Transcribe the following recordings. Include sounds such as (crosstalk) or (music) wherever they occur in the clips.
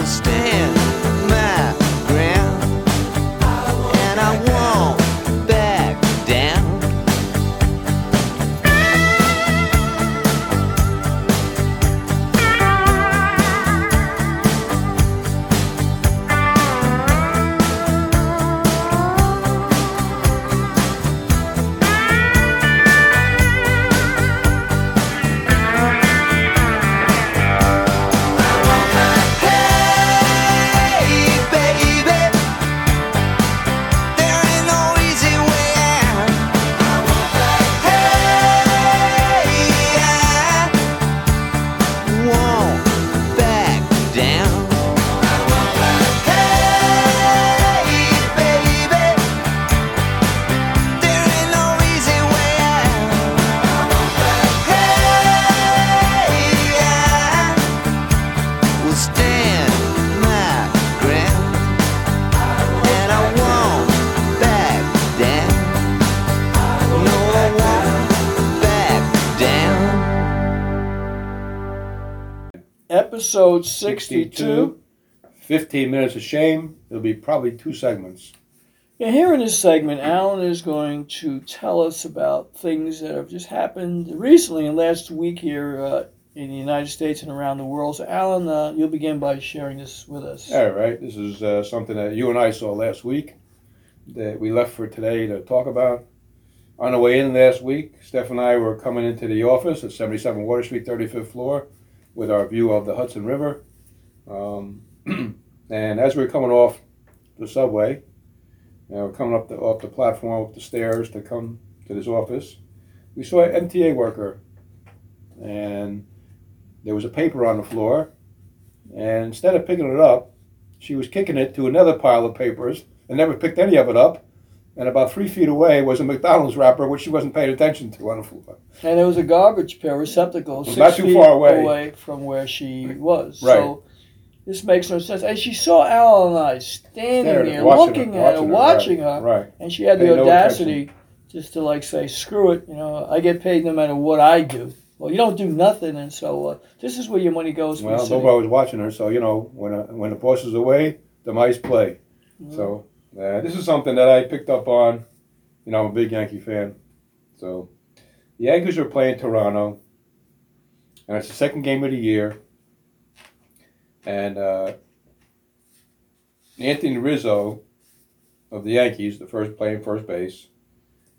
will stand Episode 62. 15 minutes of shame. It'll be probably two segments. Yeah, here in this segment, Alan is going to tell us about things that have just happened recently and last week here uh, in the United States and around the world. So, Alan, uh, you'll begin by sharing this with us. All right. This is uh, something that you and I saw last week that we left for today to talk about. On the way in last week, Steph and I were coming into the office at 77 Water Street, 35th floor, with our view of the Hudson River. Um, (clears throat) and as we were coming off the subway, you know, coming up the, off the platform, up the stairs to come to this office, we saw an MTA worker. And there was a paper on the floor. And instead of picking it up, she was kicking it to another pile of papers and never picked any of it up. And about three feet away was a McDonald's wrapper, which she wasn't paying attention to on the floor. And there was a garbage pail receptacle six not too feet far away. from where she was. Right. So, this makes no sense. And she saw Alan and I standing there, looking her, at her, watching right, her, Right. and she had Pay the no audacity just to like say, "Screw it," you know. I get paid no matter what I do. Well, you don't do nothing, and so uh, this is where your money goes. Well, nobody was watching her, so you know when a, when the boss is away, the mice play. Mhm. So uh, this is something that I picked up on. You know, I'm a big Yankee fan. So the Yankees are playing Toronto, and it's the second game of the year. And uh, Anthony Rizzo of the Yankees, the first playing first base,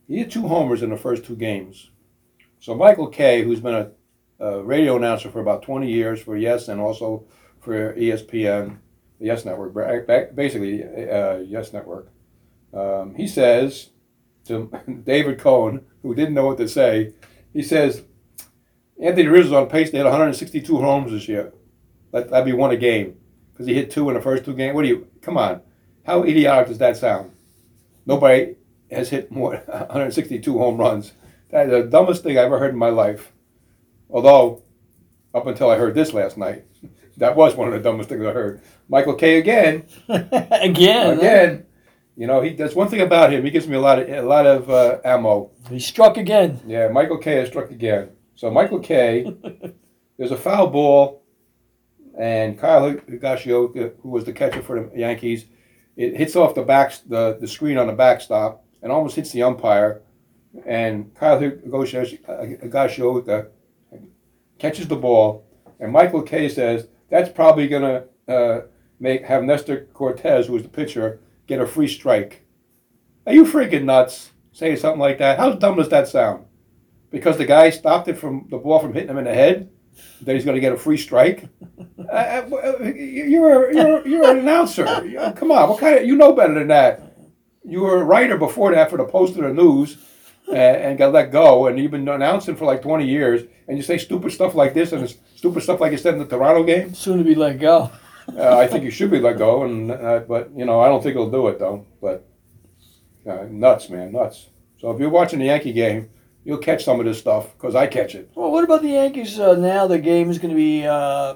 he had two homers in the first two games. So Michael Kay, who's been a, a radio announcer for about 20 years for Yes and also for ESPN, the Yes Network, ba- ba- basically uh, Yes Network, um, he says to (laughs) David Cone, who didn't know what to say, he says, Anthony Rizzo's on pace to hit 162 homers this year. That, that'd be one a game because he hit two in the first two games. What do you, come on. How idiotic does that sound? Nobody has hit more (laughs) 162 home runs. That is the dumbest thing I ever heard in my life. Although, up until I heard this last night, that was one of the dumbest things I heard. Michael Kay. again, (laughs) again, again. You know, he. That's one thing about him. He gives me a lot of a lot of uh, ammo. he struck again. Yeah, Michael Kay. has struck again. So Michael Kay. (laughs) there's a foul ball, and Kyle Higashioka, who was the catcher for the Yankees, it hits off the back the, the screen on the backstop and almost hits the umpire. And Kyle Higashioka catches the ball, and Michael Kay. says that's probably gonna uh, make have Nestor Cortes, who was the pitcher, get a free strike. Are you freaking nuts? Saying something like that? How dumb does that sound? Because the guy stopped it from the ball from hitting him in the head, that he's going to get a free strike. (laughs) Uh, uh, you're a, you're you're an announcer. Come on, what kind of you know better than that? You were a writer before that for the Post of the News, and, and got let go, and you've been announcing for like 20 years, and you say stupid stuff like this and stupid stuff like you said in the Toronto game. Soon to be let go. Uh, I think you should be let go, and uh, but you know I don't think he'll do it though. But uh, nuts, man, nuts. So if you're watching the Yankee game, you'll catch some of this stuff because I catch it. Well, what about the Yankees? Uh, now the game is going to be uh,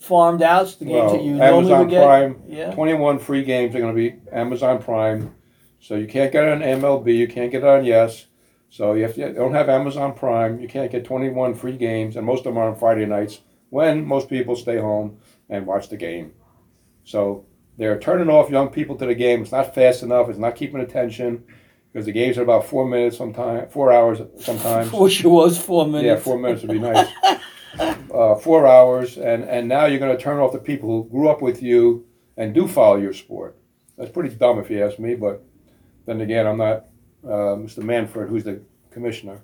farmed out. The games Well, that you normally would get. Prime, Yeah. 21 free games are going to be Amazon Prime. So you can't get it on MLB, you can't get it on Yes. So if you don't have Amazon Prime, you can't get 21 free games, and most of them are on Friday nights when most people stay home and watch the game. So they're turning off young people to the game. It's not fast enough. It's not keeping attention because the games are about four minutes sometimes, four hours sometimes. (laughs) Wish it was four minutes. Yeah, four minutes would be nice. (laughs) uh, four hours, and, and now you're going to turn off the people who grew up with you and do follow your sport. That's pretty dumb if you ask me, but then again, I'm not uh, Mr. Manfred, who's the commissioner.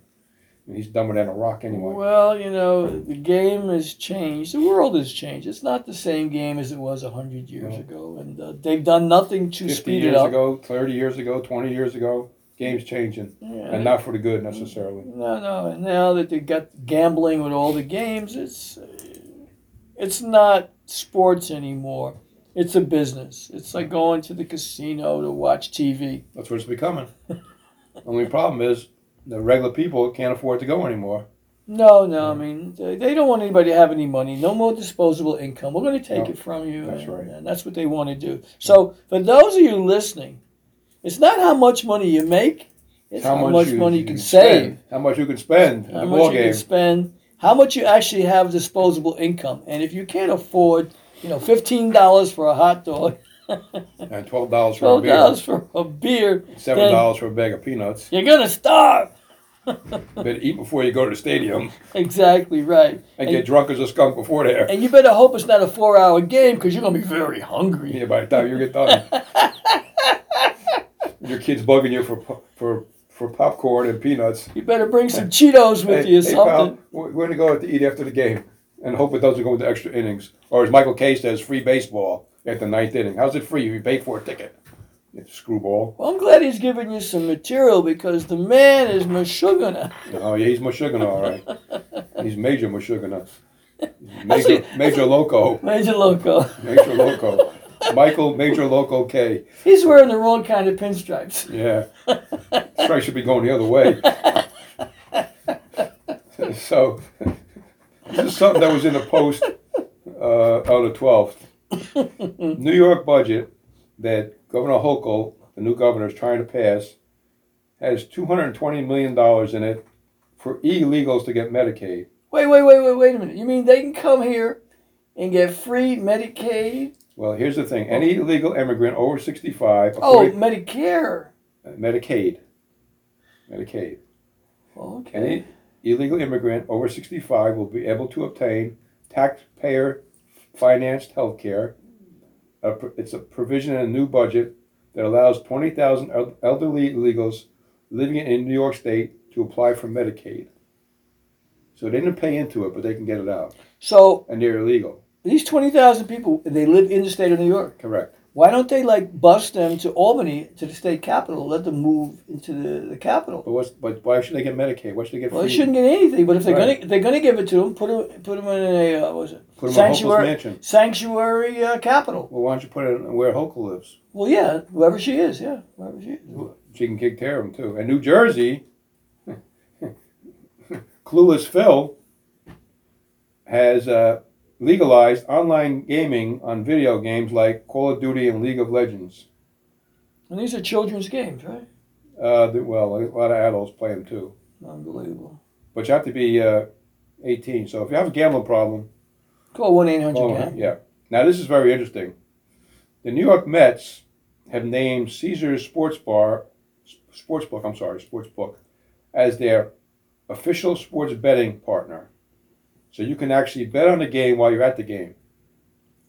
And he's dumber than a rock anyway. Well, you know, the game has changed. The world has changed. It's not the same game as it was a hundred years No. ago, and uh, they've done nothing to 50 speed years it up. ago, 30 years ago, 20 years ago, game's changing. Yeah. And not for the good necessarily. No, no. And now that they've got gambling with all the games, it's it's not sports anymore. It's a business. It's like going to the casino to watch TV. That's what it's becoming. Only problem is the regular people can't afford to go anymore. No, no. I mean, they, they don't want anybody to have any money. No more disposable income. We're going to take No, it from you. that's and, right. and that's what they want to do. So, for those of you listening, it's not how much money you make. It's how, much, money you can save. spend, how much you can spend in how the much ball you game. can spend, how much you actually have disposable income, and if you can't afford, you know, fifteen dollars for a hot dog, And twelve dollars for a twelve beer, dollars for a beer, seven dollars for a bag of peanuts. you're gonna starve. (laughs) Better eat before you go to the stadium exactly right, and get drunk as a skunk before there. and you better hope it's not a four-hour game because you're gonna be very hungry. Yeah, by the time you get done, (laughs) your kid's bugging you for po- for for popcorn and peanuts. You better bring some Cheetos with you or hey, something. pal, we're going to go out to eat after the game and hope it doesn't go into extra innings. Or as Michael Kay says, free baseball at the ninth inning. How's it free? if You pay for a ticket. You screwball. Well, I'm glad he's giving you some material because the man is Meshuggah. (laughs) Oh, yeah, he's Meshuggah, all right. He's Major Meshuggah. (laughs) Major, Major Loco. Major Loco. Major Loco. Michael Major Loco K. He's wearing the wrong kind of pinstripes. Yeah. Strike should be going the other way. (laughs) so, this is something that was in the post uh, on the 12th. New York budget that Governor Hochul, the new governor, is trying to pass has $220 million in it for illegals to get Medicaid. Wait, wait, wait, wait, wait a minute. You mean they can come here and get free Medicaid? Well, here's the thing any illegal immigrant over 65, Oh, Medicare. Medicaid. Medicaid. Okay. Any illegal immigrant over 65 will be able to obtain taxpayer financed health care. It's a provision in a new budget that allows 20,000 elderly illegals living in New York State to apply for Medicaid. So they didn't pay into it, but they can get it out. So And they're illegal. these twenty thousand people, they live in the state of New York. Correct. Why don't they like bus them to Albany to the state capital? Let them move into the, the capital. But, what's, but why should they get Medicaid? Why should they get Well, they free? shouldn't get anything. But if they're Right. gonna they're gonna give it to them, put them put them in a uh, what was it Put them in sanctuary mansion. sanctuary uh, capital. Well, why don't you put it where Hochul lives? Well, yeah, whoever she is, yeah, whoever she is. She can kick care of them too. And New Jersey, (laughs) Clueless Phil has uh, legalized online gaming on video games like Call of Duty and League of Legends. And these are children's games, right? Uh, well, a lot of adults play them too, Unbelievable. but you have to be uh, 18. So if you have a gambling problem, Call one eight hundred call yeah. Now this is very interesting. The New York Mets have named Caesars Sports Bar, Sports Book. I'm sorry, Sports Book, as their official sports betting partner. So you can actually bet on the game while you're at the game.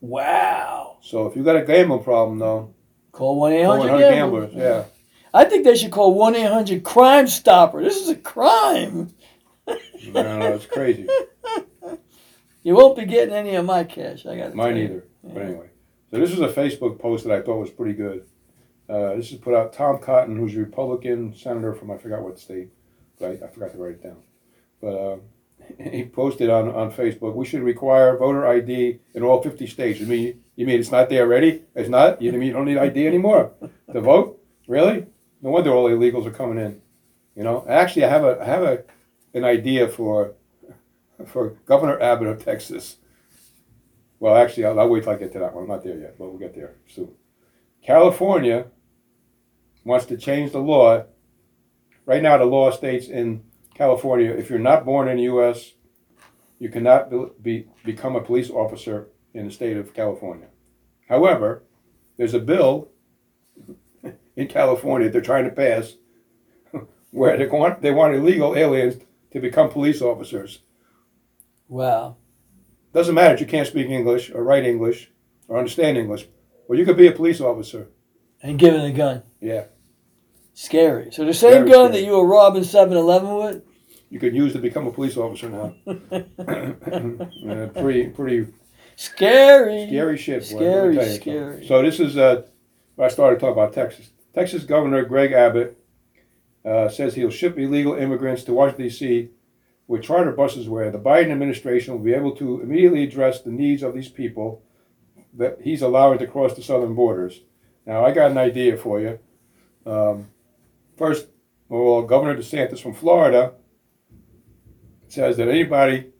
Wow. So if you got a gambling problem, though, Call one eight hundred 100 gamblers. Yeah, I think they should call one eight hundred Crime Stopper. This is a crime. no, no, it's crazy. (laughs) You won't be getting any of my cash. I got Mine either. But anyway, so this is a Facebook post that I thought was pretty good. Uh, this is put out Tom Cotton, who's a Republican senator from I forgot what state, but I, I forgot to write it down. But uh, he posted on, on Facebook, we should require voter ID in all 50 states. You mean you mean it's not there already? It's not. You mean you don't need ID anymore to vote? Really? No wonder all the illegals are coming in. You know, actually, I have a I have a an idea for for Governor Abbott of Texas. Well, actually, I'll, I'll wait till I get to that one. I'm not there yet, but we'll get there soon. California wants to change the law. Right now, the law states in California, if you're not born in the U.S., you cannot be, be, become a police officer in the state of California. However, there's a bill (laughs) in California they're trying to pass (laughs) where they want, they want illegal aliens to become police officers. Wow. Doesn't matter if you can't speak English or write English or understand English. Well, you could be a police officer. And given a gun. Yeah, Scary. So the same Very gun scary. that you were robbing 7 Eleven with? you could use to become a police officer now. (laughs) (coughs) Uh, pretty, pretty Scary. Scary shit. boy, Scary, let me tell you. scary. So this is uh, I started talking about Texas. Texas Governor Greg Abbott uh, says he'll ship illegal immigrants to Washington D.C. with charter buses, where the Biden administration will be able to immediately address the needs of these people that he's allowing to cross the southern borders. Now I got an idea for you. Um, first, well, Governor DeSantis from Florida says that anybody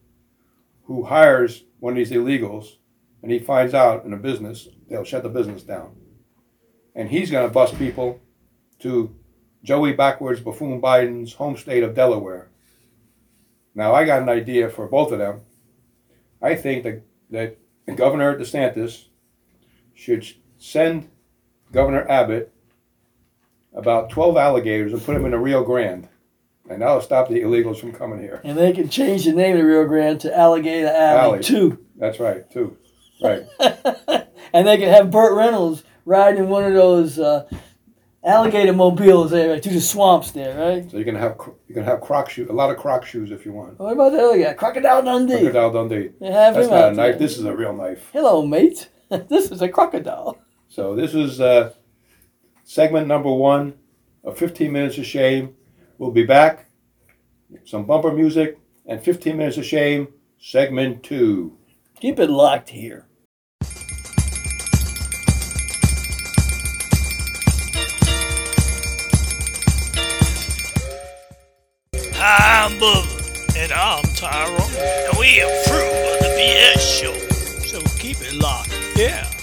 who hires one of these illegals and he finds out in a business, they'll shut the business down. And he's going to bust people to Joey backwards buffoon Biden's home state of Delaware. Now, I got an idea for both of them. I think that, that Governor DeSantis should send Governor Abbott about 12 alligators and put them in the Rio Grande. And that'll stop the illegals from coming here. And they can change the name of the Rio Grande to Alligator Alley, Alley. 2. That's right, too. Right. (laughs) and they can have Burt Reynolds riding in one of those uh, alligator mobiles there right, through the swamps there, right? So you can have you can have croc shoes, a lot of croc shoes if you want. What about the other guy? Crocodile Dundee. Crocodile Dundee. They have That's him not a knife. there. This is a real knife. Hello, mate. (laughs) this is a crocodile. So this is uh, segment number one of 15 minutes of shame. We'll be back. Some bumper music and 15 minutes of shame. Segment two. Keep it locked here. Hi, I'm Bubba. And I'm Tyrone. And we approve of the BS show. So keep it locked. Yeah.